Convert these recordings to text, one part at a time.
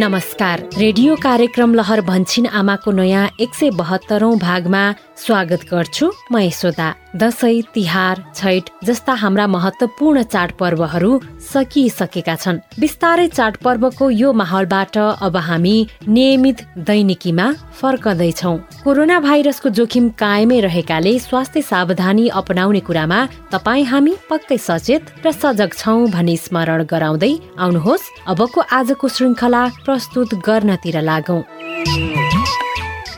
नमस्कार। रेडियो कार्यक्रम लहर भन्छिन आमाको नयाँ एक सय बहत्तरौं भागमा स्वागत गर्छु म यशोदा। दसैँ तिहार छैठ जस्ता हाम्रा महत्वपूर्ण चाडपर्वहरू सकिसकेका छन्। बिस्तारै चाडपर्वको यो माहौलबाट अब हामी नियमित दैनिकीमा फर्कदैछौ। कोरोना भाइरसको जोखिम कायमै रहेकाले स्वास्थ्य सावधानी अपनाउने कुरामा तपाईँ हामी पक्कै सचेत र सजग छौ भनी स्मरण गराउँदै आउनुहोस्। अबको आजको श्रृङ्खला प्रस्तुत गर्नतिर लागौं।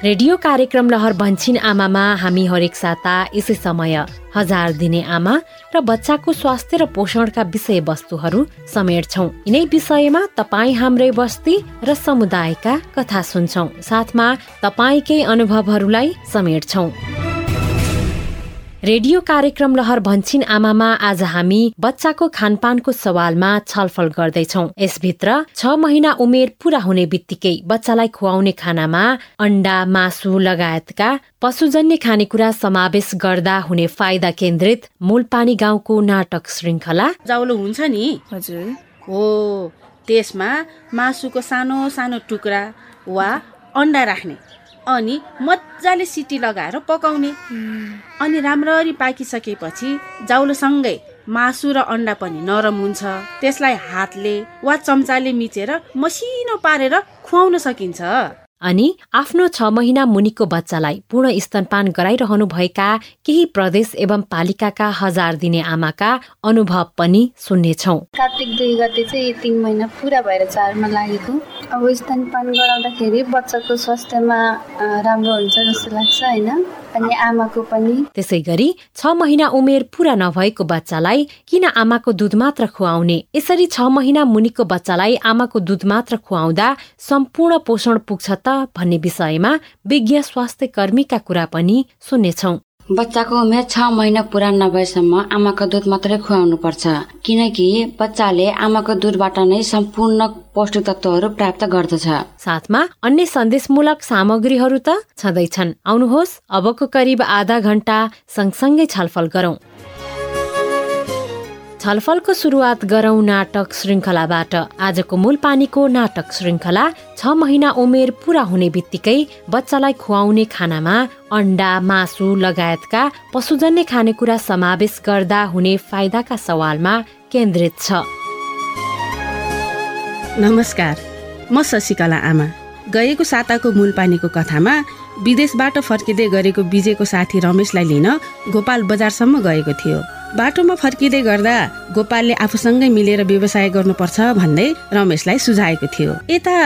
रेडियो कार्यक्रम लहर भन्छिन आमामा हामी हरेक साता यसै समय। हजार दिने आमा र बच्चाको स्वास्थ्य र पोषणका विषयवस्तुहरू समेट्छौ यिनै विषयमा तपाईँ हाम्रै बस्ती र समुदायका कथा सुन्छौ। साथमा तपाईँकै अनुभवहरूलाई समेट्छौ रेडियो कार्यक्रम लहर भन्छिन आमामा आज हामी बच्चाको खानपानको सवालमा छलफल गर्दैछौ। यसभित्र छ महिना उमेर पूरा हुने बित्तिकै बच्चालाई खुवाउने खानामा अन्डा मासु लगायतका पशुजन्य खानेकुरा समावेश गर्दा हुने फाइदा केन्द्रित मूलपानी गाउँको नाटक श्रृङ्खला। जाउलो हुन्छ नि? हजुर। हो त्यसमा मासुको सानो सानो टुक्रा वा अन्डा राख्ने। अनि मजाले सिटी लगाएर पकाउने। अनि राम्ररी पाकिसकेपछि जाउलोसँगै मासु र अन्डा पनि नरम हुन्छ। त्यसलाई हातले वा चम्चाले मिचेर मसिनो पारेर खुवाउन सकिन्छ। अनि आफ्नो छ महिना मुनिको बच्चालाई पूर्ण स्तनपान गराइरहनु भएका केही प्रदेश एवं पालिकाका हजार दिने आमाका अनुभव पनि सुन्नेछौ। कार्तिक दुई गते चाहिँ तिन महिना पुरा भएर चारमा लागेको। अब स्तनपान गराउँदाखेरि बच्चाको स्वास्थ्यमा राम्रो हुन्छ जस्तो लाग्छ होइन? अनि आमाको पनि। त्यसै गरी छ महिना उमेर पूरा नभएको बच्चालाई किन आमाको दुध मात्र खुवाउने? यसरी छ महिना मुनिको बच्चालाई आमाको दुध मात्र खुवाउँदा सम्पूर्ण पोषण पुग्छ त भन्ने विषयमा विज्ञ स्वास्थ्य कर्मीका कुरा पनि सुन्नेछौ बच्चाको उमेर छ महिना पुरा नभएसम्म आमाको दुध मात्रै खुवाउनु पर्छ किनकि बच्चाले आमाको दुधबाट नै सम्पूर्ण पौष्टिक तत्वहरू प्राप्त गर्दछ। साथमा अन्य सन्देशमूलक सामग्रीहरू त छँदैछन्। आउनुहोस् अबको करिब आधा घण्टा सँगसँगै छलफल गरौं। छलफलको सुरुवात गरौं नाटक श्रृङ्खलाबाट आजको मूल पानीको नाटक श्रृङ्खला छ महिना उमेर पूरा हुने बित्तिकै बच्चालाई खुवाउने खानामा अन्डा मासु लगायतका पशुजन्य खानेकुरा समावेश गर्दा हुने फाइदाका सवालमा केन्द्रित छ। नमस्कार म शशिकला आमा। गएको साताको मूलपानीको कथामा विदेशबाट फर्किँदै गरेको विजयको साथी रमेशलाई लिन गोपाल बजारसम्म गएको थियो। बाटोमा फर्किँदै गर्दा गोपालले आफूसँगै मिलेर व्यवसाय गर्नुपर्छ भन्दै रमेशलाई सुझाएको थियो। यता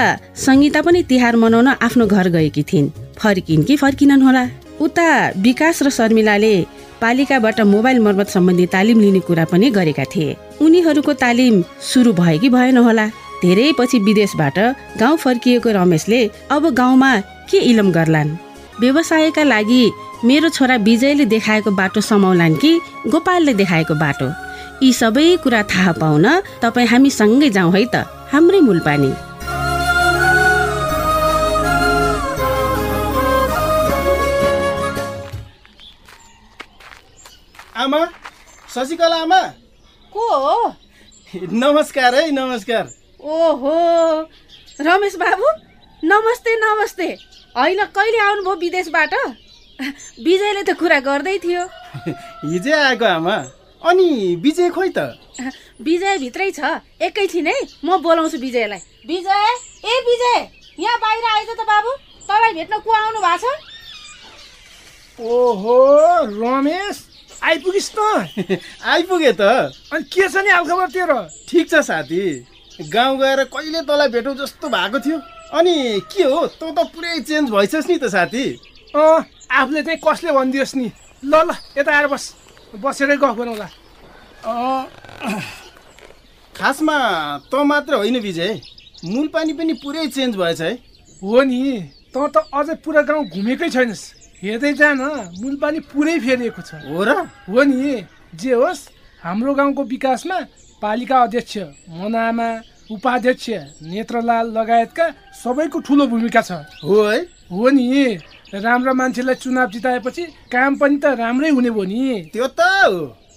सङ्गीता पनि तिहार मनाउन आफ्नो घर गएकी थिइन्। फर्किन् कि फर्किनन् होला? उता विकास र शर्मिलाले पालिकाबाट मोबाइल मर्मत सम्बन्धी तालिम लिने कुरा पनि गरेका थिए। उनीहरूको तालिम सुरु भयो कि भएन होला? धेरै पछि विदेशबाट गाउँ फर्किएको रमेशले अब गाउँमा के इलम गर्लान्? व्यवसायका लागि मेरो छोरा विजयले देखाएको बाटो समाउलान् कि गोपालले देखाएको बाटो? यी सबै कुरा थाहा पाउन तपाईँ हामी सँगै जाउँ है त हाम्रै मूलपानी आमा शशिकला आमा। को हो? नमस्कार है नमस्कार। ओहो रमेश बाबु नमस्ते नमस्ते। होइन कहिले आउनुभयो विदेशबाट? विजयले त कुरा गर्दै थियो। हिजै आएको आमा। अनि विजय खोइ त? विजय भित्रै छ। एकैछिन है म बोलाउँछु विजयलाई। विजय ए विजय यहाँ बाहिर आइज त बाबु। तँलाई भेट्न को आउनु भएको छ? ओहो रमेश आइपुगिस् त। आइपुगे त। अनि के छ नि हालखबर तेरो ठिक छ साथी। गाउँ गएर कहिले तँलाई भेटौँ जस्तो भएको थियो। अनि के हो? तँ त पुरै चेन्ज भइसस् नि त साथी। अँ आफूले चाहिँ कसले भनिदियोस् नि? ल ल यता आएर बस। बसेरै गफ गरौँला। खासमा त मात्र होइन विजय। मूल पानी पनि पुरै चेन्ज भएछ है। हो नि त त अझै पुरा गाउँ घुमेकै छैनस्। हेर्दै जान मूलपानी पुरै फेरिएको छ। हो र? हो नि जे होस् हाम्रो गाउँको विकासमा पालिका अध्यक्ष मनामा उपाध्यक्ष नेत्रलाल लगायतका सबैको ठुलो भूमिका छ। हो है? हो नि। राम्रो मान्छेलाई चुनाव जिताएपछि काम पनि त राम्रै हुने भयो नि। त्यो त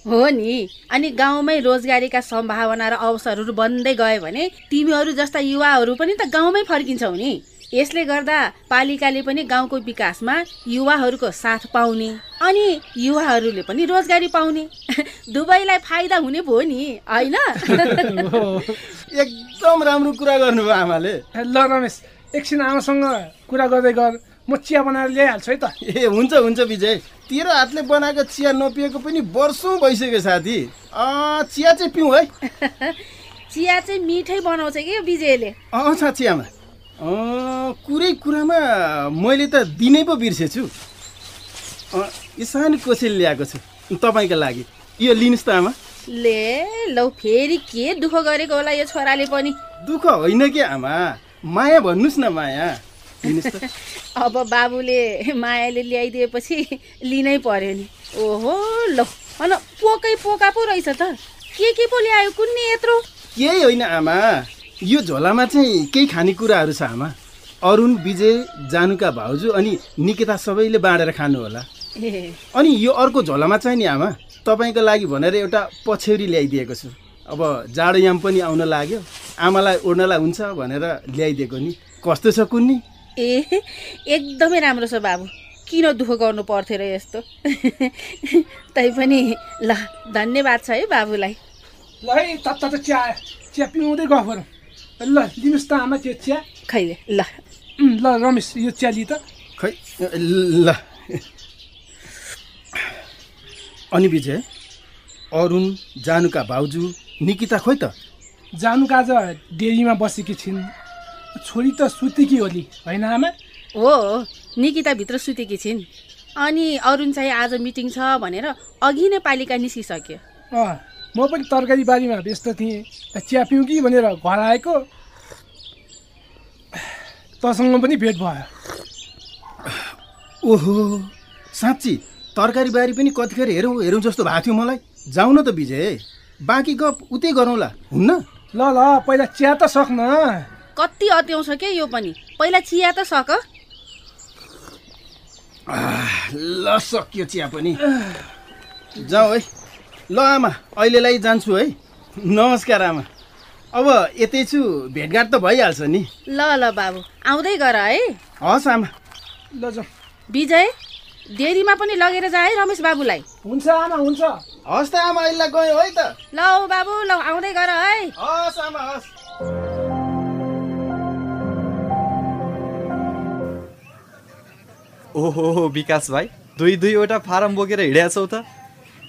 हो। नि। अनि गाउँमै रोजगारीका सम्भावना र अवसरहरू बन्दै गयो भने तिमीहरू जस्ता युवाहरू पनि त गाउँमै फर्किन्छौ नि। यसले गर्दा पालिकाले पनि गाउँको विकासमा युवाहरूको साथ पाउने अनि युवाहरूले पनि रोजगारी पाउने। दुवैलाई फाइदा हुने भयो नि होइन? एकदम राम्रो कुरा गर्नुभयो आमाले। ल रमेश एकछिन आमासँग कुरा गर्दै गर। म चिया बनाएर ल्याइहाल्छु है त। ए हुन्छ हुन्छ विजय। तेरो हातले बनाएको चिया नपिएको पनि वर्षौँ भइसक्यो साथी। अँ, चिया चाहिँ पिउँ है। चिया चाहिँ मिठै बनाउँछ कि यो विजयले? अँ साँच्ची आमा अँ, कुरै कुरामा मैले त दिनै पो बिर्सेछु। यो सानो कोसेली ल्याएको छु तपाईँको लागि। यो लिनुहोस् त आमा। ले लौ फेरि के दुःख गरेको होला यो छोराले पनि? दुःख होइन कि आमा? माया भन्नुहोस् न माया। अब बाबुले मायाले ल्याइदिएपछि लिनै पर्यो नि। ओहो लौ अन पोकै पोका पो रहेछ त। के के पो ल्यायो कुन्नी यत्रो? केही होइन आमा। यो झोलामा चाहिँ केही खानेकुराहरू छ आमा। अरुण विजय जानुका भाउजू अनि निकिता सबैले बाँडेर खानु होला। ए। अनि यो अर्को झोलामा चाहिँ नि आमा तपाईँको लागि भनेर एउटा पछ्यौरी ल्याइदिएको छु। अब जाडो याम पनि आउन लाग्यो। आमालाई ओड्नलाई हुन्छ भनेर ल्याइदिएको नि। कस्तो छ कुन्नी? ए एकदमै राम्रो छ बाबु। किन दुःख गर्नु पर्थ्यो र यस्तो? तैपनि ल धन्यवाद छ है बाबुलाई। ल है तत्त त चिया चिया पिउँदै गफ गरौँ। ल लिनुहोस् त आमा त्यो चिया। खैले ल। ल रमेश यो चिया लि त। खै ल। अनि विजय अरुण जानुका भाउजू निकिता खोइ त? जानुका आज डेरीमा बसेकी छिन्। छोरी त सुतेकी होली होइन आमा? हो निकिता भित्र सुतेकी छिन्। अनि अरुण चाहिँ आज मिटिङ छ भनेर अघि नै पालिका निस्किसक्यो। अँ म पनि तरकारी बारीमा व्यस्त थिएँ। चिया पिउँ कि भनेर घर आएको? तसँग पनि भेट भयो। ओहो साँच्ची तरकारी बारी पनि कतिखेर हेरौँ हेरौँ जस्तो भएको थियो मलाई। जाउँ न त विजय। बाँकी गफ उतै गरौँला हुन्न? ल ल पहिला चिया त सक्न। कति अत्याउँछ क्या यो पनि? पहिला चिया त सक। ल सक्यो चिया पनि। जाउँ है। ल आमा अहिलेलाई जान्छु है। नमस्कार आमा। अब यतै छु भेटघाट त भइहाल्छ नि। ल ल बाबु। आउँदै गर है। हस् आमा। ल जाउँ विजय डेरीमा पनि लगेर जा है रमेश बाबुलाई। हुन्छ आमा हुन्छ। हस् त आमा अहिले गयो है त। ल बाबु ल आउँदै गर है। हस् आमा हस् ओहो विकास भाइ दुई दुईवटा फारम बोकेर हिँडेका छौ त।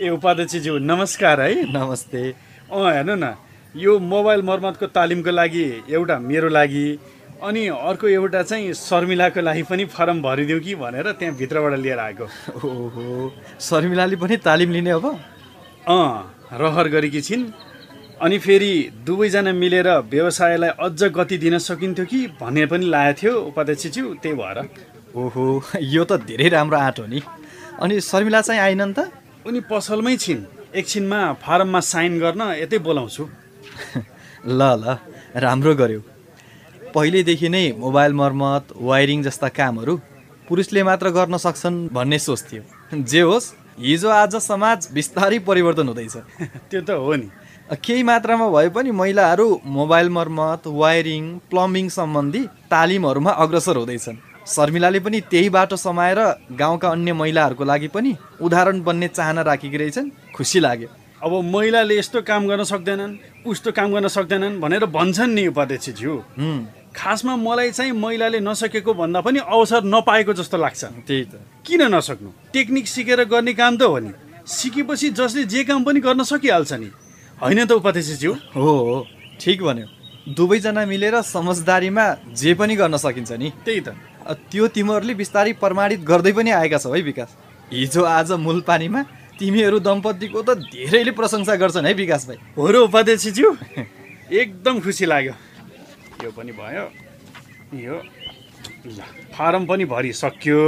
ए उपाध्यक्षज्यू नमस्कार है। नमस्ते। अँ हेर्नु न यो मोबाइल मर्मतको तालिमको लागि एउटा मेरो लागि अनि अर्को एउटा चाहिँ शर्मिलाको लागि पनि फारम भरिदिउँ कि भनेर त्यहाँ भित्रबाट लिएर आएको। ओहो शर्मिलाले पनि तालिम लिने अब? अँ रहर गरेकी छिन्। अनि फेरि दुवैजना मिलेर व्यवसायलाई अझ गति दिन सकिन्थ्यो कि भन्ने पनि लागेको थियो उपाध्यक्षज्यू त्यही भएर। ओहो यो त धेरै राम्रो आँट हो नि। अनि शर्मिला चाहिँ आइनन् त? उनी पसलमै छिन्। एकछिनमा फारममा साइन गर्न यतै बोलाउँछु। ल ल राम्रो गर्यो। पहिल्यैदेखि नै मोबाइल मर्मत वायरिङ जस्ता कामहरू पुरुषले मात्र गर्न सक्छन् भन्ने सोच थियो। जे होस् हिजो आज समाज बिस्तारै परिवर्तन हुँदैछ। त्यो त हो नि। केही मात्रामा भए पनि महिलाहरू मोबाइल मर्मत वायरिङ प्लम्बिङ सम्बन्धी तालिमहरूमा अग्रसर हुँदैछन्। शर्मिलाले पनि त्यही बाटो समाएर गाउँका अन्य महिलाहरूको लागि पनि उदाहरण बन्ने चाहना राखेकी रहेछन् खुसी लाग्यो। अब महिलाले यस्तो काम गर्न सक्दैनन् उस्तो काम गर्न सक्दैनन् भनेर भन्छन् नि उपाध्यक्षज्यू। खासमा मलाई चाहिँ महिलाले नसकेको भन्दा पनि अवसर नपाएको जस्तो लाग्छ। त्यही त। किन नसक्नु? टेक्निक सिकेर गर्ने काम त हो नि। सिकेपछि जसले जे काम पनि गर्न सकिहाल्छ नि। होइन त उपाध्यक्षज्यू? हो हो। ठिक भन्यो। दुवैजना मिलेर समझदारीमा जे पनि गर्न सकिन्छ नि। त्यही त। त्यो तिमीहरूले बिस्तारै प्रमाणित गर्दै पनि आएका छौ है विकास। हिजो आज मूल पानीमा तिमीहरू दम्पतिको त धेरैले प्रशंसा गर्छन् है विकास भाइ। हो र उपाध्यक्षज्यू एकदम खुसी लाग्यो। यो पनि भयो। यो ल फारम पनि भरिसक्यो।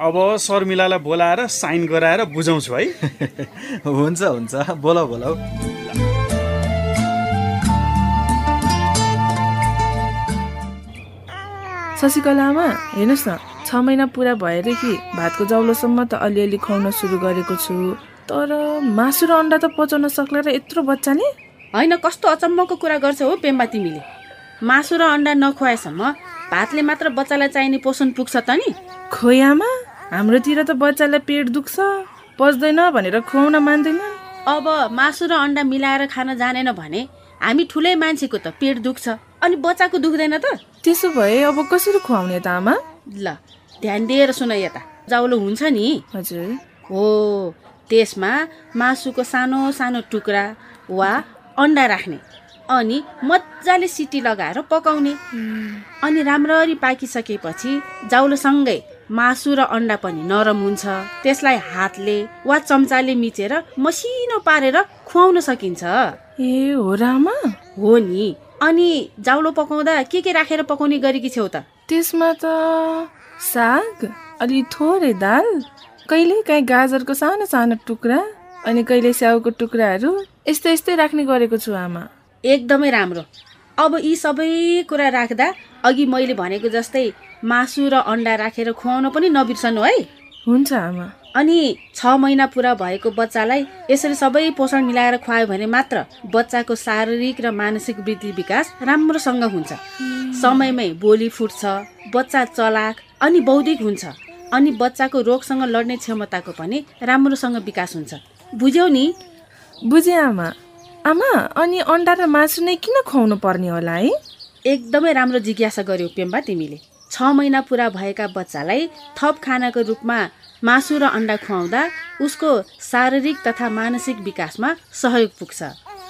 अब शर्मिलालाई बोलाएर साइन गराएर बुझाउँछु है। हुन्छ हुन्छ। बोलाउ बोलाउ। शशिकलामा हेर्नुहोस् न छ महिना पुरा भएदेखि भातको जाउलोसम्म त अलिअलि खुवाउन सुरु गरेको छु। तर मासु र अन्डा त पचाउन सक्ला र यत्रो बच्चाले होइन कस्तो अचम्मको कुरा गर्छ हो पेम्बा तिमीले। मासु र अन्डा नखुवाएसम्म भातले मात्र बच्चालाई चाहिने पोषण पुग्छ त नि? खोयामा? हाम्रोतिर त बच्चालाई पेट दुख्छ पच्दैन भनेर खुवाउन मान्दैन। अब मासु र अन्डा मिलाएर खान जानेन भने हामी ठुलै मान्छेको त पेट दुख्छ। अनि बच्चाको दुख्दैन त? त्यसो भए अब कसरी खुवाउने त आमा? ल ध्यान दिएर सुन यता। जाउलो हुन्छ नि। हजुर। हो त्यसमा मासुको सानो सानो टुक्रा वा अन्डा राख्ने अनि मजाले सिटी लगाएर पकाउने। अनि राम्ररी पाकिसकेपछि जाउलोसँगै मासु र अन्डा पनि नरम हुन्छ। त्यसलाई हातले वा चम्चाले मिचेर मसिनो पारेर खुवाउन सकिन्छ। ए हो र आमा? हो नि। अनि जाउलो पकाउँदा के के राखेर पकाउने गरेकी छेउ त? त्यसमा त साग अलि थोरै दाल कहिले काहीँ गाजरको सानो सानो टुक्रा अनि कहिले स्याउको टुक्राहरू यस्तै यस्तै राख्ने गरेको छु आमा। एकदमै राम्रो। अब यी सबै कुरा राख्दा अघि मैले भनेको जस्तै मासु र अन्डा राखेर खुवाउन पनि नबिर्सनु है। हुन्छ आमा। अनि छ महिना पुरा भएको बच्चालाई यसरी सबै पोषण मिलाएर खुवायो भने मात्र बच्चाको शारीरिक र मानसिक वृद्धि विकास राम्रोसँग हुन्छ। समयमै बोली फुट्छ बच्चा चलाक अनि बौद्धिक हुन्छ। अनि बच्चाको रोगसँग लड्ने क्षमताको पनि राम्रोसँग विकास हुन्छ। बुझ्यौ नि? बुझेँ आमा। आमा अनि अन्डा र मासु नै किन खुवाउनु पर्ने होला है? एकदमै राम्रो जिज्ञासा गर्यौ पेम्बा तिमीले। छ महिना पुरा भएका बच्चालाई थप खानाको रूपमा मासु र अन्डा खुवाउँदा उसको शारीरिक तथा मानसिक विकासमा सहयोग पुग्छ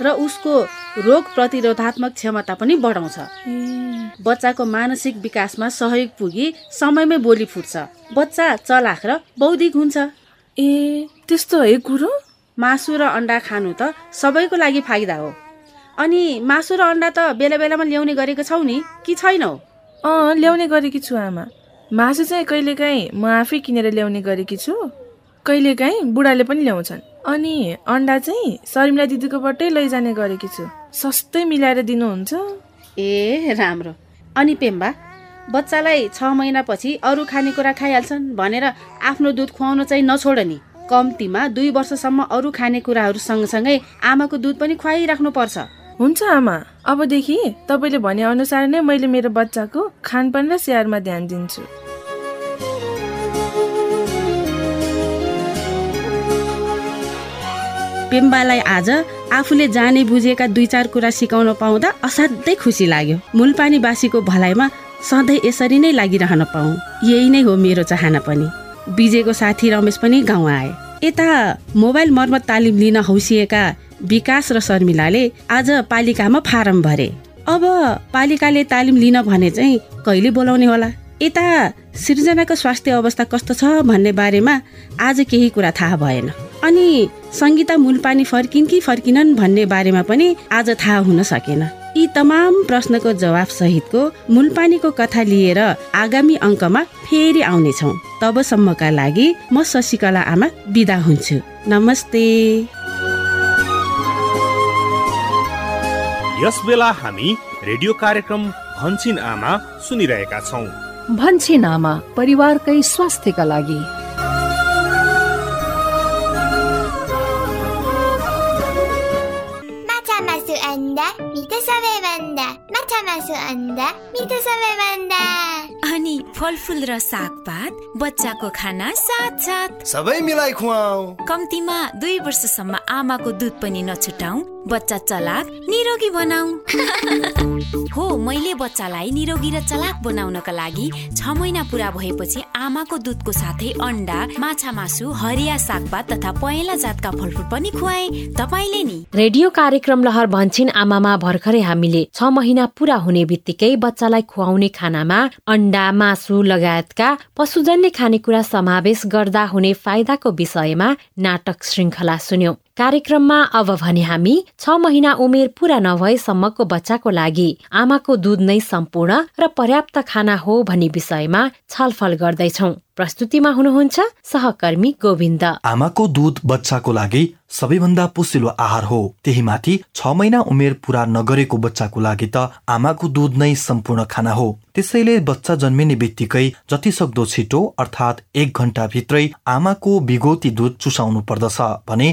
र उसको रोग प्रतिरोधात्मक क्षमता पनि बढाउँछ। बच्चाको मानसिक विकासमा सहयोग पुगी समयमै बोली फुट्छ। बच्चा चलाख र बौद्धिक हुन्छ। ए त्यस्तो है कुरो मासु र अन्डा खानु त सबैको लागि फाइदा हो। अनि मासु र अन्डा त बेला बेलामा ल्याउने गरेको छौ नि? कि छैनौ? अँ ल्याउने गरेकी छु आमा। मासु चाहिँ कहिलेकाहीँ म आफै किनेर ल्याउने गरेकी छु। कहिलेकाहीँ बुढाले पनि ल्याउँछन्। अनि अन्डा चाहिँ शर्मिला दिदीकोबाटै लैजाने गरेकी छु। सस्तै मिलाएर दिनुहुन्छ। ए राम्रो। अनि पेम्बा बच्चालाई छ महिनापछि अरू खानेकुरा खाइहाल्छन् भनेर आफ्नो दुध खुवाउन चाहिँ नछोड नि। कम्तीमा दुई वर्षसम्म अरू खानेकुराहरू सँगसँगै आमाको दुध पनि खुवाइराख्नु पर्छ हुन्छ आमा। अबदेखि तपाईँले भने अनुसार नै मैले मेरो बच्चाको खानपान र स्याहारमा ध्यान दिन्छु। पेम्बालाई आज आफूले जाने बुझेका दुई चार कुरा सिकाउन पाउँदा असाध्यै खुसी लाग्यो। मूलपानीवासीको भलाइमा सधैँ यसरी नै लागिरहन पाऊँ। यही नै हो मेरो चाहना पनि। बिजेको साथी रमेश पनि गाउँ आए। यता मोबाइल मर्मत तालिम लिन हौसिएका विकास र शर्मिलाले आज पालिकामा फारम भरे। अब पालिकाले तालिम लिन भने चाहिँ कहिले बोलाउने होला? यता सृजनाको स्वास्थ्य अवस्था कस्तो छ भन्ने बारेमा आज केही कुरा थाहा भएन। अनि सङ्गीता मूलपानी फर्किन् कि फर्किनन् भन्ने बारेमा पनि आज थाहा हुन सकेन। यी तमाम प्रश्नको जवाफ सहितको मूलपानीको कथा लिएर आगामी अङ्कमा फेरि आउनेछौँ। तबसम्मका लागि म शशिकला आमा बिदा हुन्छु। नमस्ते। यस बेला हामी रेडियो कार्यक्रम भन्छिन आमा सुनिरहेका छौँ। भन्छिन आमा परिवारकै स्वास्थ्यका लागि। माछा मासु अन्डा मिठो सबैभन्दा माछा मासु अन्डा मिठो सबैभन्दा फलफुल र सागपात बच्चाको खाना साथ साथ सबै मिलाई खुवाऊ कम्तीमा दुई वर्षसम्म आमाको दुध पनि नछुटाऊ बच्चा चलाक निरोगी बनाऊ हो मैले बच्चालाई निरोगी र चलाक बनाउनका लागि छ महिना पुरा भएपछि आमाको दुधको साथै अन्डा माछा मासु हरिया सागपात तथा पहेँला जातका फलफुल पनि खुवाए। तपाईँले नि? रेडियो कार्यक्रम लहर भन्छिन आमामा भर्खरै हामीले। छ महिना पुरा हुने बित्तिकै बच्चालाई खुवाउने खानामा अन्डा मासु लगायतका पशुजन्य खानेकुरा समावेश गर्दा हुने फाइदाको विषयमा नाटक श्रृङ्खला सुन्यौं। कार्यक्रममा अब भने हामी छ महिना उमेर पूरा नभएसम्मको बच्चाको लागि आमाको दुध नै सम्पूर्ण र पर्याप्त खाना हो भन्ने विषयमा छलफल गर्दैछौ। प्रस्तुतिमा हुनुहुन्छ सहकर्मी गोविन्द। आमाको दुध बच्चाको लागि सबैभन्दा पोसिलो आहार हो। त्यही माथि छ महिना उमेर पुरा नगरेको बच्चाको लागि त आमाको दुध नै सम्पूर्ण खाना हो। त्यसैले बच्चा जन्मिने बित्तिकै जति सक्दो छिटो अर्थात् एक घन्टा भित्रै आमाको बिगोती दुध चुसाउनु पर्दछ भने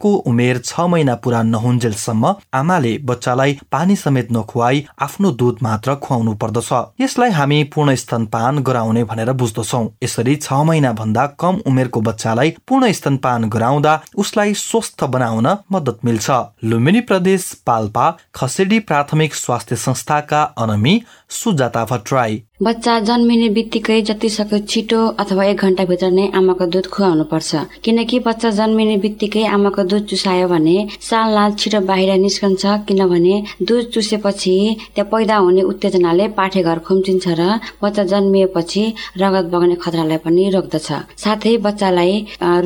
बच्चाको उमेर छ महिना पुरा नहुन्जेलसम्म आमाले बच्चालाई पानी समेत नखुवाई आफ्नो दुध मात्र खुवाउनु पर्दछ। यसलाई हामी पूर्ण स्तनपान गराउने भनेर बुझ्दछौ। यसरी छ महिना भन्दा कम उमेरको बच्चालाई पूर्ण स्तनपान गराउँदा उसलाई स्वस्थ बनाउन मद्दत मिल्छ। लुम्बिनी प्रदेश पाल्पा खसेडी प्राथमिक स्वास्थ्य संस्थाका अनमी सुजाता भट्टराई। बच्चा जन्मिने बित्तिकै जति सक्दो छिटो अथवा एक घन्टाभित्र नै आमाको दुध खुवाउनु पर्छ किनकि बच्चा जन्मिने बित्तिकै आमाको दुध चुसायो भने साल लाल छिटो बाहिर निस्कन्छ किनभने दुध चुसेपछि त्यहाँ पैदा हुने उत्तेजनाले पाठेघर खुम्चिन्छ र बच्चा जन्मिएपछि रगत बग्ने खतरालाई पनि रोक्दछ। साथै बच्चालाई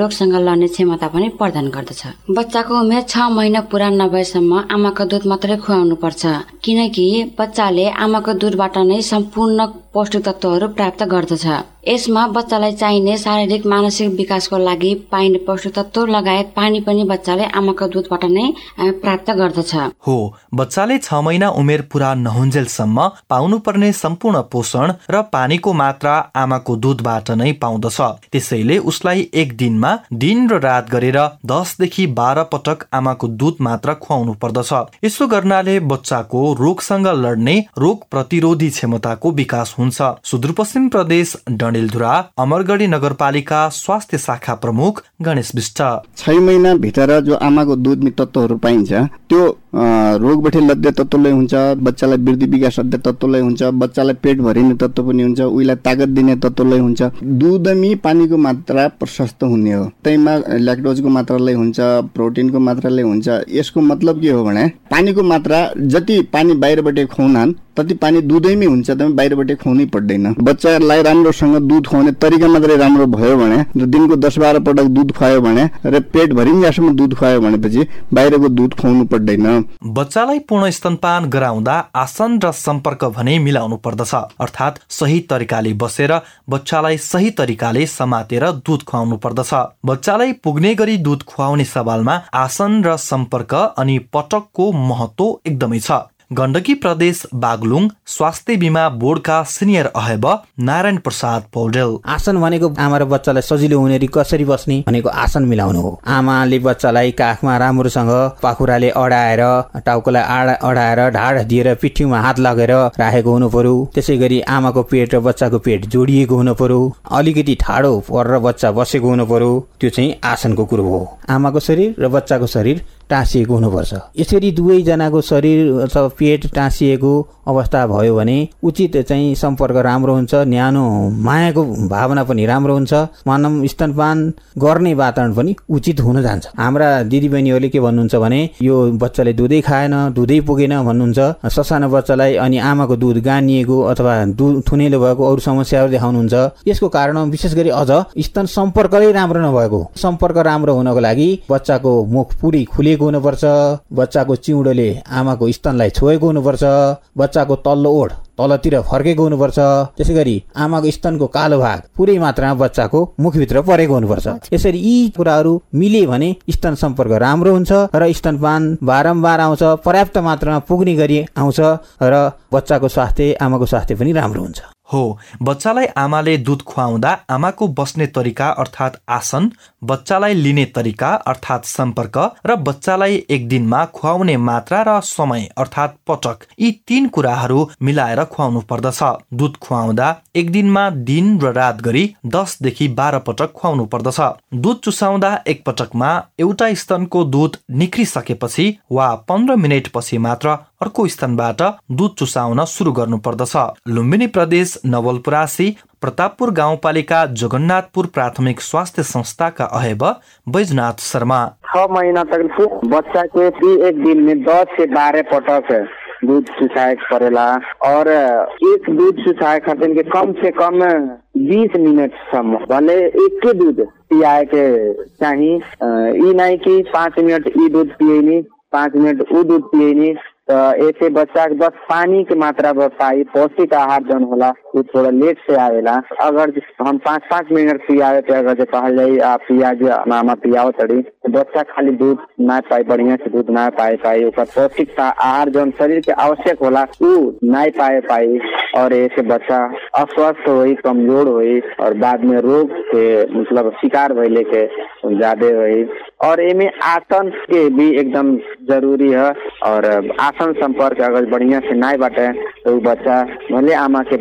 रोगसँग लड्ने क्षमता पनि प्रदान गर्दछ। बच्चाको उमेर छ महिना पुरा नभएसम्म आमाको दुध मात्रै खुवाउनु पर्छ किनकि बच्चाले आमाको दुधबाट नै सम्पूर्ण पौष्टिक तत्त्वहरू प्राप्त गर्दछ। यसमा बच्चालाई चाहिने शारीरिक मानसिक विकासको लागि पाइने पौष्टिक तत्त्व लगायत पानी पनि बच्चाले आमाको दुधबाट नै प्राप्त गर्दछ। हो बच्चाले छ महिना उमेर पुरा नहुन्जेलसम्म पाउनुपर्ने सम्पूर्ण पोषण र पानीको मात्रा आमाको दुधबाट नै पाउँदछ। त्यसैले उसलाई एक दिनमा दिन र रात गरेर दसदेखि बाह्र पटक आमाको दुध मात्र खुवाउनु पर्दछ। यसो गर्नाले बच्चाको रोगसँग लड्ने रोग प्रतिरोधी क्षमताको विकास हुन्छ। सुदूरपश्चिम प्रदेश डडेलधुरा अमरगढी नगरपालिका स्वास्थ्य शाखा प्रमुख गणेश विष्ट। छ महिनाभित्र जो आमाको दुध तत्त्वहरू पाइन्छ त्यो रोगबाट लद्य तत्त्वले हुन्छ बच्चालाई वृद्धि विकास अध्य तत्त्वले हुन्छ बच्चालाई पेट भरिने तत्त्व पनि हुन्छ उहीलाई तागत दिने तत्त्वले हुन्छ। दुधमी पानीको मात्रा प्रशस्त हुने हो। त्यहीमा ल्याक्टोजको मात्राले हुन्छ प्रोटिनको मात्राले हुन्छ। यसको मतलब के हो भने पानीको मात्रा जति पानी बाहिरबाट खुवाउनान् तति पानी दुधैमै हुन्छ त बाहिरबाट खुवाउनै पर्दैन। बच्चालाई राम्रोसँग दुध खुवाउने तरिका मात्रै राम्रो भयो भने र दिनको दस बाह्र पटक दुध खुवायो भने र पेट भरिन्जासम्म दुध खुवायो भनेपछि बाहिरको दुध खुवाउनु पर्दैन। बच्चालाई पूर्ण स्तनपान गराउँदा आसन र सम्पर्क भने मिलाउनु पर्दछ। अर्थात् सही तरिकाले बसेर बच्चालाई सही तरिकाले समातेर दुध खुवाउनु पर्दछ। बच्चालाई पुग्ने गरी दुध खुवाउने सवालमा आसन र सम्पर्क अनि पटकको महत्व एकदमै छ। गण्डकी प्रदेश बागलुङ स्वास्थ्य बिमा बोर्डका सिनियर अहेब नारायण प्रसाद पौडेल। आसन भनेको आमा र बच्चालाई सजिलो हुने कसरी बस्ने भनेको आसन मिलाउनु हो। आमाले बच्चालाई काखमा राम्रोसँग पाखुराले अडाएर टाउकोलाई अडाएर ढाड दिएर पिठ्यौमा हात लगेर राखेको हुनु पर्यो। त्यसै गरी आमाको पेट र बच्चाको पेट जोडिएको हुनु पर्यो। अलिकति ठाडो परेर बच्चा बसेको हुनु पर्यो। त्यो चाहिँ आसनको कुरो हो। आमाको शरीर र बच्चाको शरीर टाँसिएको हुनुपर्छ। यसरी दुवैजनाको शरीर अथवा पेट टाँसिएको अवस्था भयो भने उचित चाहिँ सम्पर्क राम्रो हुन्छ न्यानो मायाको भावना पनि राम्रो हुन्छ मानव स्तनपान गर्ने वातावरण पनि उचित हुन जान्छ। हाम्रा दिदीबहिनीहरूले के भन्नुहुन्छ भने यो बच्चाले दुधै खाएन दुधै पुगेन भन्नुहुन्छ। ससानो बच्चालाई अनि आमाको दुध गानिएको अथवा दुध थुनेलो भएको अरू समस्याहरू देखाउनुहुन्छ। यसको कारण विशेष गरी अझ स्तन सम्पर्कै राम्रो नभएको सम्पर्क राम्रो हुनको लागि बच्चाको मुख पुरै खुले फुलिएको हुनुपर्छ। बच्चाको चिउँडोले आमाको स्तनलाई छोएको हुनुपर्छ। बच्चाको तल्लो ओठ तलतिर फर्केको हुनुपर्छ। त्यसै गरी आमाको स्तनको कालो भाग पुरै मात्रामा बच्चाको मुखभित्र परेको हुनुपर्छ। यसरी यी कुराहरू मिले भने स्तन सम्पर्क राम्रो हुन्छ र स्तनपान बारम्बार आउँछ पर्याप्त मात्रामा पुग्ने गरी आउँछ र बच्चाको स्वास्थ्य आमाको स्वास्थ्य पनि राम्रो हुन्छ। हो। बच्चालाई आमाले दुध खुवाउँदा आमाको बस्ने तरिका अर्थात् आसन बच्चालाई लिने तरिका अर्थात् सम्पर्क र बच्चालाई एक दिनमा खुवाउने मात्रा र समय अर्थात् पटक यी तीन कुराहरू मिलाएर खुवाउनु पर्दछ। दुध खुवाउँदा एक दिनमा दिन र रात गरी दसदेखि बाह्र पटक खुवाउनु पर्दछ। दुध चुसाउँदा एक पटकमा एउटा स्तनको दुध निक्रिसकेपछि वा पन्ध्र मिनटपछि मात्र अर्को स्तनबाट दुध चुसाउन सुरु गर्नुपर्दछ। लुम्बिनी प्रदेश नवलपुरासी प्रतापपुर गाउँपालिका जगन्नाथपुर प्राथमिक स्वास्थ्य संस्थाका अहेब बैजनाथ शर्मा। छ महीना तक बच्चा के भी एक दिन दस से बारह पटक दूध चुसाए पड़ेला और एक दूध चुसाए खातिर कम से कम बीस मिनट सम्म भले एके दूध पियाए के चाही ई कि पाँच मिनट ई दूध पिएनी पाँच मिनट ऊ दूध पिएनी। तो ऐसे बच्चा के बस पानी के मात्रा पाई पौष्टिक आहार जौन होला, वो थोड़ा लेट से आवेला। अगर हम पाँच पाँच मिनट पियावे पे अगर जो कहल जाई आप पिया जो मामा पियाओ तड़ी तो बच्चा खाली दूध ना पाई बढ़िया से दूध ना पाए पाई पौष्टिक आहार जौन शरीर के आवश्यक होला वो ना पाए पाई और ऐसे बच्चा अस्वस्थ होई, कमज़ोर होई, और बाद में रोग के मतलब शिकार भइले के ज़्यादा होई। और एमे आसन के भी एकदम ज़रूरी है, और आसन संपर्क अगर बढ़िया से ना बाटे तो वो बच्चा भले आमा के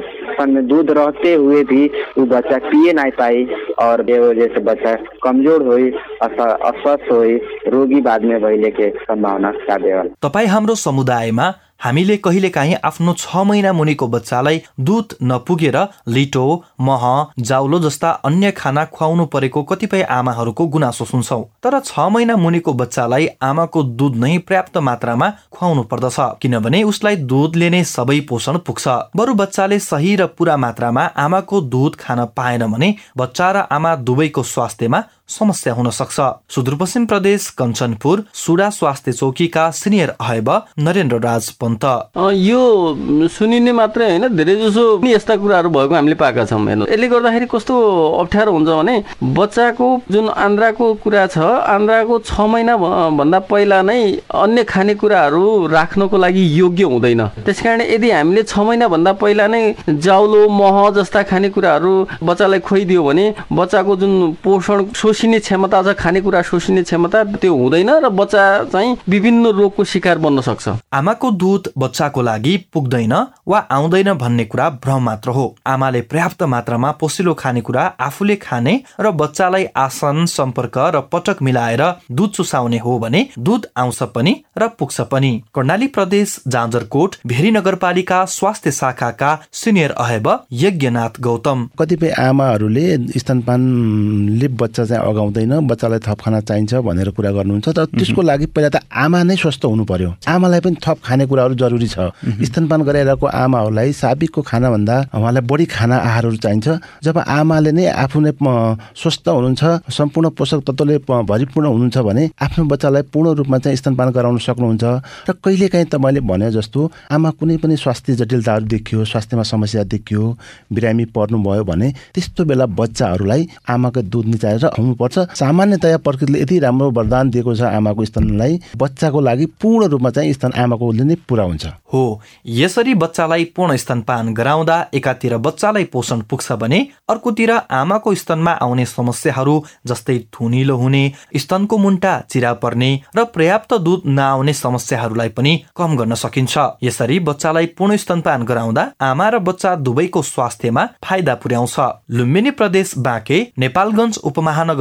में दूध रहते हुए भी वो बच्चा पिए ना पाई और वजह से बच्चा कमजोर हुई अस्वस्थ हुई रोगी बाद में भइले के सम्भावना ज्यादा होला तपाईँ हाम्रो समुदायमा हामीले कहिलेकाहीँ आफ्नो छ महिना मुनिको बच्चालाई दुध नपुगेर लिटो मह जाउलो जस्ता अन्य खाना खुवाउनु परेको कतिपय आमाहरूको गुनासो सुन्छौ। तर छ महिना मुनिको बच्चालाई आमाको दुध नै पर्याप्त मात्रामा खुवाउनु पर्दछ किनभने उसलाई दुधले नै सबै पोषण पुग्छ। बरु बच्चाले सही र पुरा मात्रामा आमाको दुध खान पाएन भने बच्चा र आमा दुवैको स्वास्थ्यमा समस्या हुन सक्छ। सुदूरपश्चिम प्रदेश कञ्चनपुर सुडा स्वास्थ्य चौकीका सिनियर अहेब नरेन्द्र राज पन्त। यो सुनिने मात्रै होइन धेरै जसो यस्ता कुराहरू भएको हामीले पाएका छौँ हेर्नु। यसले गर्दाखेरि कस्तो अप्ठ्यारो हुन्छ भने बच्चाको जुन आन्द्राको कुरा छ आन्द्राको छ महिना भन्दा पहिला नै अन्य खानेकुराहरू राख्नको लागि योग्य हुँदैन। त्यस यदि हामीले छ महिनाभन्दा पहिला नै जाउलो मह जस्ता खानेकुराहरू बच्चालाई खुवाइदियो भने बच्चाको जुन पोषण शोषिने क्षमता छ खानेकुरा शोषिने क्षमता त्यो हुँदैन र बच्चा चाहिँ विभिन्न रोगको शिकार बन्न सक्छ। आमाको दुध बच्चाको लागि पुग्दैन वा आउँदैन भन्ने कुरा भ्रम मात्र हो। आमाले पर्याप्त मात्रामा पोसिलो खानेकुरा आफूले खाने र बच्चालाई आसन सम्पर्क र पटक मिलाएर दुध चुसाउने हो भने दुध आउँछ पनि र पुग्छ पनि। कर्णाली प्रदेश जाजरकोट भेरी नगरपालिका स्वास्थ्य शाखाका सिनियर अहेब यज्ञनाथ गौतम। कतिपय आमाहरूले स्तनपानले बच्चा चाहिँ अगाउँदैन बच्चालाई थप खाना चाहिन्छ भनेर कुरा गर्नुहुन्छ तर त्यसको लागि पहिला त आमा नै स्वस्थ हुनु पर्यो। आमालाई पनि थप खानेकुराहरू जरुरी छ। स्तनपान गराइरहेको आमाहरूलाई साबिकको खानाभन्दा उहाँलाई बढी खाना आहारहरू चाहिन्छ। जब आमाले नै आफू नै स्वस्थ हुनुहुन्छ सम्पूर्ण पोषक तत्त्वले भरिपूर्ण हुनुहुन्छ भने आफ्नो बच्चालाई पूर्ण रूपमा चाहिँ स्तनपान गराउन सक्नुहुन्छ। र कहिलेकाहीँ त मैले भने जस्तो आमा कुनै पनि स्वास्थ्य जटिलताहरू देखियो स्वास्थ्यमा समस्या देखियो बिरामी पर्नुभयो भने त्यस्तो बेला बच्चाहरूलाई आमाको दुध निचाएर हुनुपर्छ सामान्यतया प्रकृतिले यति राम्रो वरदान दिएको छ आमाको स्तनलाई। बच्चाको लागि पूर्ण रूपमा चाहिँ स्तन आमाकोले नै पुरा हुन्छ। हो। यसरी बच्चालाई पूर्ण स्तनपान गराउँदा एकातिर बच्चालाई पोषण पुग्छ भने अर्कोतिर आमाको स्तनमा आउने समस्याहरू जस्तै थुनिलो हुने स्तनको मुन्टा चिरा पर्ने र पर्याप्त दुध नआउने समस्याहरूलाई पनि कम गर्न सकिन्छ। यसरी बच्चालाई पूर्ण स्तनपान गराउँदा आमा र बच्चा दुवैको स्वास्थ्यमा फाइदा पुर्याउँछ। लुम्बिनी प्रदेश बाँके नेपालगञ्ज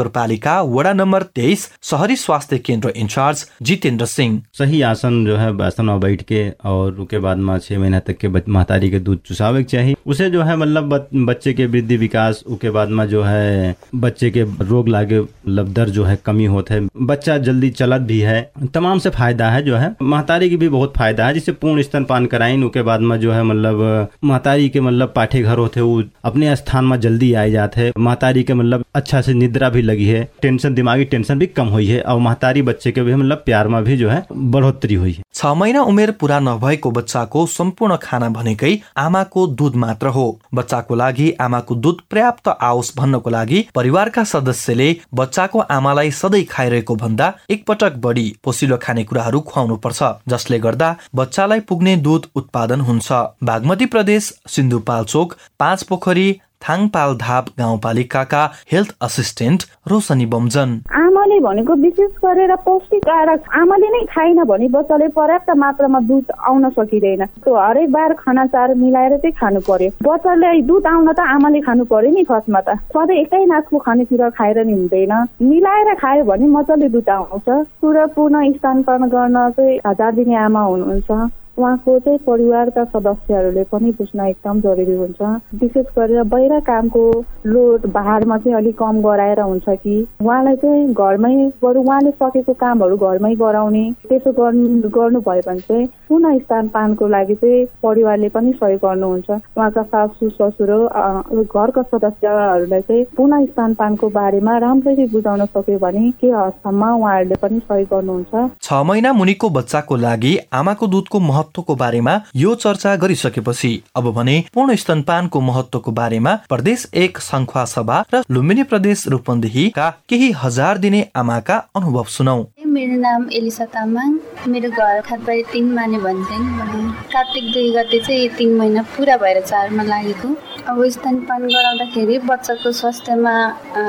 उपमहानगरपालिका वडा नंबर तेईस शहरी स्वास्थ्य केंद्र इंचार्ज जितेंद्र सिंह। सही आसन जो है आसन में बैठ के और उसके बाद में छह महीना तक के महतारी के दूध चुसावे के चाहिए। उसे जो है मतलब बच्चे के वृद्धि विकास उसके बाद में जो है, बच्चे के रोग लागे मतलब दर जो है, कमी होते है। बच्चा जल्दी चलत भी है। तमाम से फ़ायदा है जो है। महतारी की भी बहुत फ़ायदा है जिससे पूर्ण स्तनपान कराइन उसके बाद में जो है मतलब महतारी के मतलब पाठे घर होते वो अपने स्थान में जल्दी आ जाते महतारी के मतलब अच्छा से निद्रा भी लगी है। टेंशन दिमागी टेंशन भी कम हुई है। और महतारी बच्चे के भी मतलब प्यार में भी जो है बढ़ोतरी हुई है। छ महिना उमेर पुरा नभएको बच्चाको सम्पूर्ण खाना भनेकै आमाको दुध मात्र हो। बच्चाको लागि आमाको दुध पर्याप्त आओस् भन्नको लागि परिवारका सदस्यले बच्चाको आमालाई सधैँ खाइरहेको भन्दा एकपटक बढी पोसिलो खानेकुराहरू खुवाउनु पर्छ जसले गर्दा बच्चालाई पुग्ने दुध उत्पादन हुन्छ। बागमती प्रदेश सिन्धुपाल्चोक पाँच पोखरी थाङपाल धाप गाउँपालिकाका हेल्थ असिस्टेन्ट रोशनी बमजन। आमाले भनेको विशेष गरेर पौष्टिक आहार आमाले नै खाएन भने बच्चाले पर्याप्त मात्रामा दुध आउन सकिँदैन। त्यो हरेक बार खानाचार मिलाएर चाहिँ खानु पर्यो। बच्चाले दुध आउन त आमाले खानु पर्यो नि फर्स्टमा त। सधैँ एकै नाचको खानेकुरा खाएर नि हुँदैन। मिलाएर खायो भने मजाले दुध आउँछ। पुरा पूर्ण स्तनपान गर्न चाहिँ हजार दिने आमा हुनुहुन्छ। उहाँको चाहिँ परिवारका सदस्यहरूले पनि बुझ्न एकदम जरुरी हुन्छ। विशेष गरेर बाहिर कामको लोड भाडमा चाहिँ अलिक कम गराएर हुन्छ कि उहाँलाई चाहिँ घरमै बरु उहाँले सकेको कामहरू घरमै गराउने त्यसो गर्नु गर्नुभयो भने चाहिँ पुनः स्तनपानको लागि चाहिँ परिवारले पनि सहयोग गर्नुहुन्छ। उहाँका सासू ससुर घरका सदस्यहरूलाई चाहिँ पुनः स्तनपानको बारेमा राम्ररी बुझाउन सक्यो भने के हदसम्म उहाँहरूले पनि सहयोग गर्नुहुन्छ। छ महिना मुनिको बच्चाको लागि आमाको दुधको महत्वको बारेमा यो चर्चा गरिसकेपछि अब भने पूर्ण स्तनपानको महत्वको बारेमा प्रदेश एक संखुवा सभा र लुम्बिनी प्रदेश रूपन्देहीका केही हजार दिने आमाका अनुभव सुनौ। मेरो नाम एलिसा तामाङ। मेरो घर खातबारी तिन माने भन्छन् कार्तिक दुई गते चाहिँ तिन महिना पुरा भएर चारमा लागेको। अब स्तनपान गराउँदाखेरि बच्चाको स्वास्थ्यमा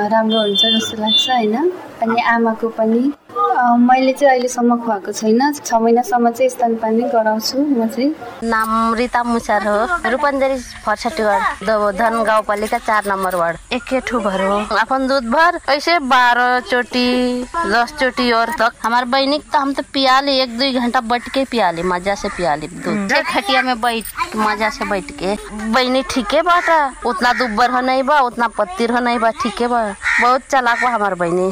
राम्रो हुन्छ जस्तो लाग्छ होइन? अनि आमाको पनि मैले चाहिँ अहिलेसम्म खुवाएको छैन। छ महिनासम्म चाहिँ स्तनपान नै गराउँछु म चाहिँ। नाम रिता मुसार हो। रूपन्देरी वार्ड धन गाउँपालिका चार नम्बर वार्ड। एक ठुभर हो। अपन दूध भर ऐसे बारह चोटी दस चोटी और तक। हमारे बहनी तो हम तो पिया ली एक दो घंटा बैठ के पिया ली मजा से पिया ली दूध खटिया में बैठ मजा से बैठ के बहनी ठीक बाटा। उतना दुब्बर हो नहीं बा उतना पत्तिर हो नहीं बा ठीक बा। बहुत चलाक बा हमार बहनी।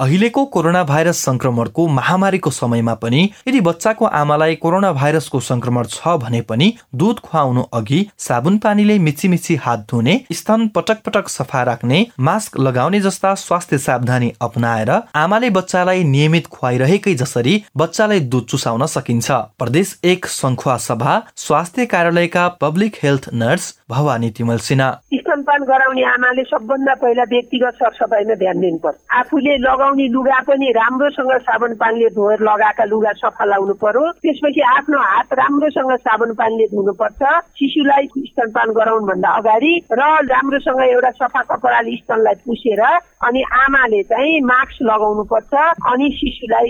अहिलेको कोरोना भाइरस संक्रमणको महामारीको समयमा पनि यदि बच्चाको आमालाई कोरोना भाइरसको संक्रमण छ भने पनि दुध खुवाउनु अघि साबुन पानीले मिची मिची हात धुने स्तन पटक पटक सफा राख्ने मास्क लगाउने जस्ता स्वास्थ्य सावधानी अपनाएर आमाले बच्चालाई नियमित खुवाइरहेकै जसरी बच्चालाई दुध चुसाउन सकिन्छ। प्रदेश एक संखुवा सभा स्वास्थ्य कार्यालयका public health nurse Bhawani Timal Sinha. स्तनपान गराउने आमाले सबभन्दा पहिला व्यक्तिगत सरसफाइमा ध्यान दिनुपर्छ। आफूले लगाउने लुगा पनि राम्रोसँग साबुन पानीले धोएर लगाएका लुगा सफा लाउनु पर्यो। त्यसपछि आफ्नो हात राम्रोसँग साबुन पानीले धुनुपर्छ। शिशुलाई स्तनपान गराउनु भन्दा अगाडि र राम्रोसँग एउटा सफा कपडाले स्तनलाई पुसेर अनि आमाले चाहिँ मास्क लगाउनु पर्छ अनि शिशुलाई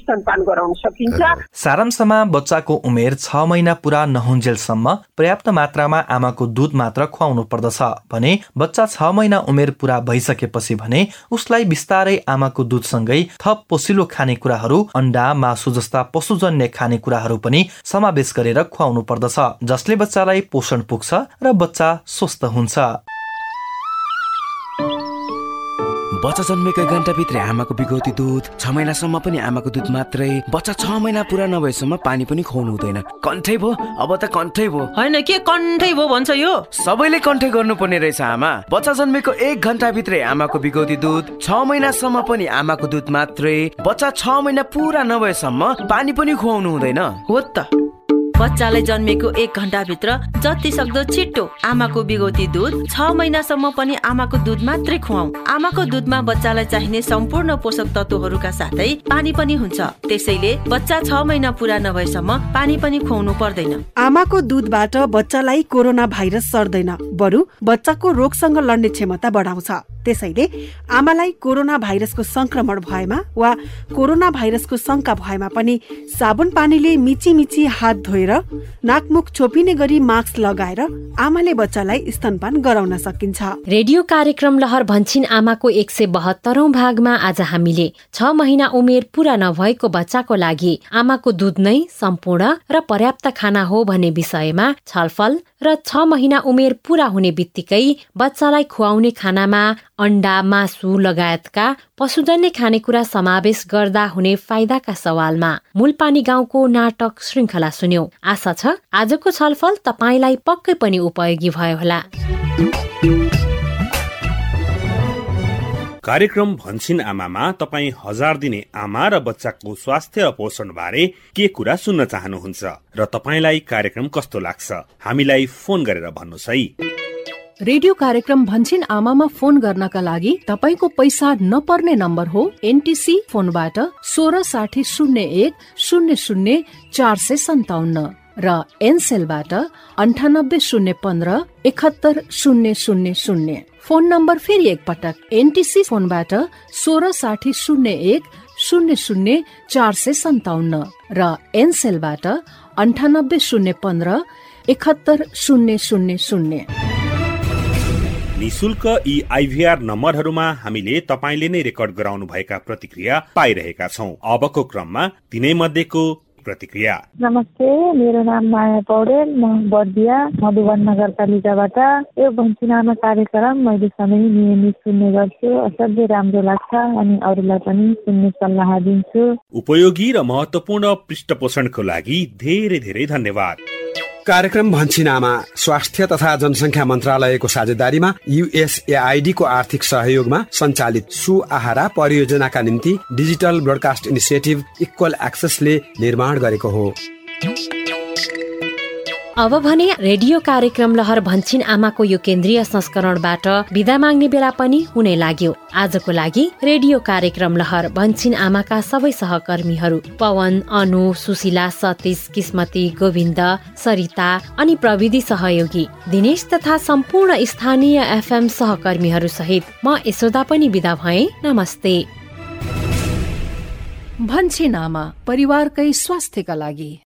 स्तनपान गराउन सकिन्छ। सारांशमा बच्चाको उमेर छ महिना पुरा नहुन्जेलसम्म पर्याप्त मात्रामा आमाको दुध मात्र खुवाउनु पर्दछ भने बच्चा छ महिना उमेर पुरा भइसकेपछि भने उसलाई बिस्तारै आमाको दुधसँगै थप पोसिलो खानेकुराहरू अन्डा मासु जस्ता पशुजन्य खानेकुराहरू पनि समावेश गरेर खुवाउनु पर्दछ जसले बच्चालाई पोषण पुग्छ र बच्चा स्वस्थ हुन्छ। बच्चा जन्मेका घन्टाभित्रै आमाको बिगौती दुध छ महिनासम्म पनि आमाको दुध मात्रै बच्चा छ महिना पुरा नभएसम्म पानी पनि खुवाउनु हुँदैन। कन्ठै भो अब त कन्ठै भो। होइन के कन्ठै भो भन्छ यो? सबैले कन्ठै गर्नुपर्ने रहेछ आमा। बच्चा जन्मेको एक घन्टाभित्रै आमाको बिगौती दुध छ महिनासम्म पनि आमाको दुध मात्रै बच्चा छ महिना पुरा नभएसम्म पानी पनि खुवाउनु हुँदैन। हो त। बच्चालाई जन्मेको एक घन्टाभित्र जति सक्दो छिट्टो आमाको बिगौती दुध छ महिनासम्म पनि आमाको दुध मात्रै खुवाउ। आमाको दुधमा बच्चालाई चाहिने सम्पूर्ण पोषक तत्वहरूका साथै पानी पनि हुन्छ। त्यसैले बच्चा छ महिना पुरा नभएसम्म पानी पनि खुवाउनु पर्दैन। आमाको दुधबाट बच्चालाई कोरोना भाइरस सर्दैन। बरु बच्चाको रोगसँग लड्ने क्षमता बढाउँछ। त्यसैले आमालाई कोरोना भाइरसको संक्रमण भएमा वा कोरोना भाइरसको शङ्का भएमा पनि साबुन पानीले मिची मिची हात धोएर नाकमुख छोपिने गरी मास्क लगाएर आमाले बच्चालाई स्तनपान गराउन सकिन्छ। रेडियो कार्यक्रम लहर भन्छिन आमाको एक सय बहत्तरौं भागमा आज हामीले छ महिना उमेर पूरा नभएको बच्चाको लागि आमाको दुध नै सम्पूर्ण र पर्याप्त खाना हो भन्ने विषयमा छलफल र छ महिना उमेर पूरा हुने बित्तिकै बच्चालाई खुवाउने खानामा अन्डा मासु लगायतका पशुजन्य खानेकुरा समावेश गर्दा हुने फाइदाका सवालमा मूलपानी गाउँको नाटक श्रृङ्खला सुन्यौ। आशा छ आजको छलफल तपाईँलाई पक्कै पनि उपयोगी भयो होला। कार्यक्रम भन्छिन आमामा तपाईँ हजार दिने आमा र बच्चाको स्वास्थ्य पोषण बारे के कुरा सुन्न चाहनुहुन्छ र तपाईँलाई कार्यक्रम कस्तो लाग्छ हामीलाई फोन गरेर भन्नुहोस्। है रेडियो कार्यक्रम भन्छिन आमामा फोन गर्नका लागि तपाईँको पैसा नपर्ने नम्बर हो एनटिसी फोनबाट सोह्र साठी शून्य एक शून्य शून्य चार सय सन्ताउन्न। र एनसेलबाट अन्ठानब्बे शून्य पन्ध्र एकहत्तर शून्य शून्य शून्य। फोन नम्बर फेरि एकपटक एनटिसी फोनबाट सोह्र साठी शून्य एक शून्य शून्य चार सय सन्ताउन्न र एनसेलबाट अन्ठानब्बे शून्य पन्ध्र एकहत्तर शून्य शून्य शून्य। निशुल्क यी आइभीआर नम्बरहरूमा हामीले तपाईँले नै रेकर्ड गराउनु भएका प्रतिक्रिया पाइरहेका छौँ। अबको क्रममा तिनै मध्येको प्रतिक्रिया। नमस्ते मेरो नाम माया पौडेल म बर्दिया मधुवन नगरपालिकाबाट यो भन्छिनामा कार्यक्रम मैले सधैँ नियमित सुन्ने गर्छु असाध्यै राम्रो लाग्छ अनि अरूलाई पनि सुन्ने सल्लाह दिन्छु। उपयोगी र महत्वपूर्ण पृष्ठपोषणको लागि धेरै धेरै धन्यवाद। कार्यक्रम भन्छिनामा स्वास्थ्य तथा जनसङ्ख्या मन्त्रालयको साझेदारीमा युएसएआईडीको आर्थिक सहयोगमा सञ्चालित सुआहारा परियोजनाका निम्ति डिजिटल ब्रोडकास्ट इनिसिएटिभ इक्वल एक्सेसले निर्माण गरेको हो। अब भने रेडियो कार्यक्रम लहर भन्छिन आमाको यो केन्द्रीय संस्करणबाट विदा माग्ने बेला पनि हुने लाग्यो। आजको लागि रेडियो कार्यक्रम लहर भन्छिन आमाका सबै सहकर्मीहरू पवन अनु सुशीला सतीश किस्मती गोविन्द सरिता अनि प्रविधि सहयोगी दिनेश तथा सम्पूर्ण स्थानीय एफएम सहकर्मीहरू सहित म यशोदा पनि विदा भए नमस्ते। भन्छिन आमा परिवारकै स्वास्थ्यका लागि।